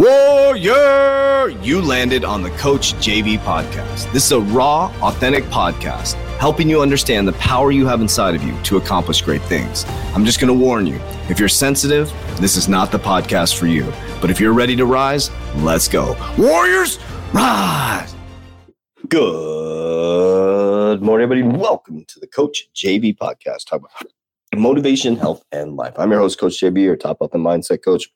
Warrior! You landed on the Coach JV podcast. This is a raw, authentic podcast helping you understand the power you have inside of you to accomplish great things. I'm just going to warn you if you're sensitive, this is not the podcast for you. But if you're ready to rise, let's go. Warriors, rise! Good morning, everybody. Welcome to the Coach JV podcast. Talk about motivation, health, and life. I'm your host, Coach JV, your top health and mindset coach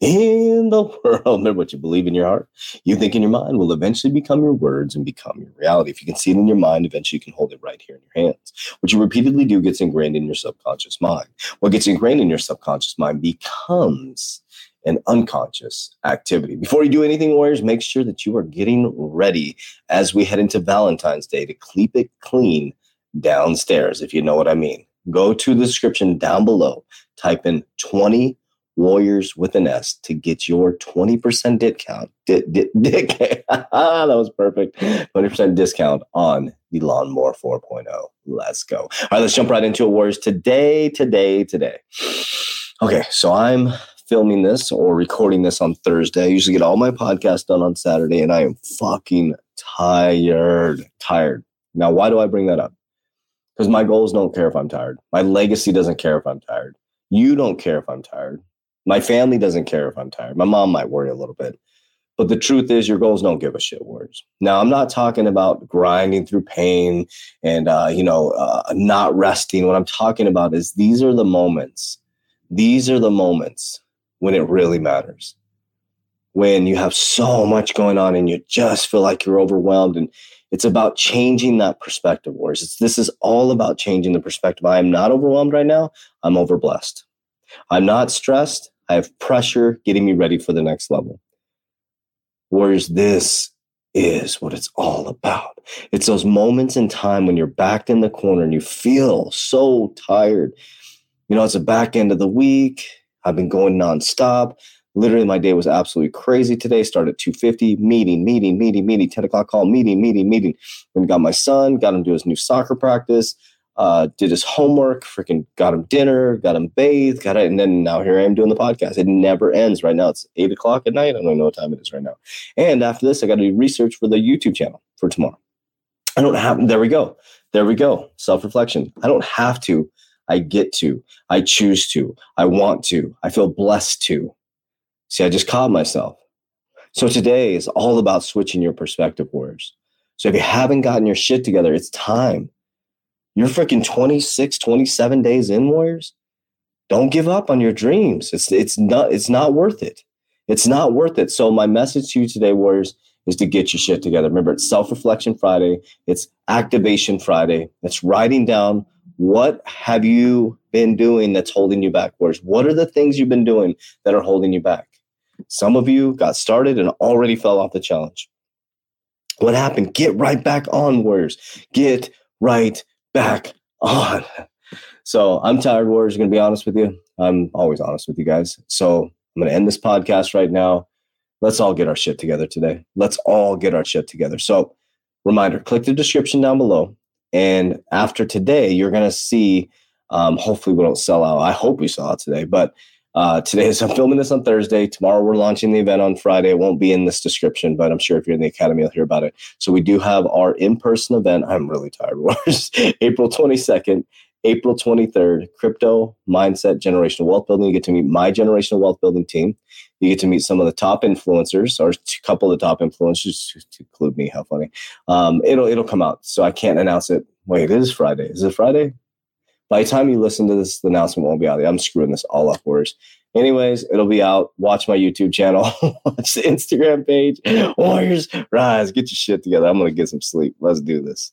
in the world. Remember what you believe in your heart, you think in your mind will eventually become your words and become your reality. If you can see it in your mind, eventually you can hold it right here in your hands. What you repeatedly do gets ingrained in your subconscious mind. What gets ingrained in your subconscious mind becomes an unconscious activity. Before you do anything, Warriors, make sure that you are getting ready as we head into Valentine's Day to keep it clean downstairs, if you know what I mean. Go to the description down below, type in 20 Warriors with an S to get your 20% discount. Di- that was perfect. 20% discount on the Lawnmower 4.0. Let's go. All right, let's jump right into it, Warriors. Today, today, today. Okay, so I'm filming this or recording this on Thursday. I usually get all my podcasts done on Saturday, and I am fucking tired. Tired. Now, why do I bring that up? Because my goals don't care if I'm tired. My legacy doesn't care if I'm tired. You don't care if I'm tired. My family doesn't care if I'm tired. My mom might worry a little bit. But the truth is, your goals don't give a shit words. Now, I'm not talking about grinding through pain and, uh, you know, uh, not resting. What I'm talking about is these are the moments. These are the moments when it really matters. When you have so much going on and you just feel like you're overwhelmed. And it's about changing that perspective. It's, this is all about changing the perspective. I am not overwhelmed right now. I'm overblessed. I'm not stressed. I have pressure getting me ready for the next level. Warriors, this is what it's all about. It's those moments in time when you're backed in the corner and you feel so tired. You know, it's the back end of the week. I've been going nonstop. Literally, my day was absolutely crazy today. Started at 250, meeting, meeting, meeting, meeting, 10 o'clock call, meeting, meeting, meeting. Then got my son, got him to his new soccer practice uh, did his homework, freaking got him dinner, got him bathed, got it, and then now here I am doing the podcast. It never ends. Right now it's eight o'clock at night. I don't know what time it is right now. And after this, I got to do research for the YouTube channel for tomorrow. I don't have. There we go. There we go. Self reflection. I don't have to. I get to. I choose to. I want to. I feel blessed to. See, I just caught myself. So today is all about switching your perspective words. So if you haven't gotten your shit together, it's time you're freaking 26, 27 days in, Warriors. Don't give up on your dreams. It's it's not it's not worth it. It's not worth it. So my message to you today, Warriors, is to get your shit together. Remember, it's self-reflection Friday, it's activation Friday. It's writing down what have you been doing that's holding you back, Warriors. What are the things you've been doing that are holding you back? Some of you got started and already fell off the challenge. What happened? Get right back on, Warriors. Get right back on. So I'm tired, Warriors. Going to be honest with you. I'm always honest with you guys. So I'm going to end this podcast right now. Let's all get our shit together today. Let's all get our shit together. So, reminder click the description down below. And after today, you're going to see, um, hopefully, we don't sell out. I hope we sell out today, but uh, today is I'm filming this on Thursday. Tomorrow we're launching the event on Friday. It won't be in this description, but I'm sure if you're in the academy, you'll hear about it. So we do have our in-person event. I'm really tired. April 22nd April 23rd, crypto mindset generational wealth building. You get to meet my generational wealth building team. You get to meet some of the top influencers, or a couple of the top influencers to include me. How funny! Um, it'll it'll come out, so I can't announce it. Wait, it is Friday. Is it Friday? By the time you listen to this, the announcement won't be out. I'm screwing this all up worse. Anyways, it'll be out. Watch my YouTube channel. Watch the Instagram page. Warriors Rise. Get your shit together. I'm gonna get some sleep. Let's do this.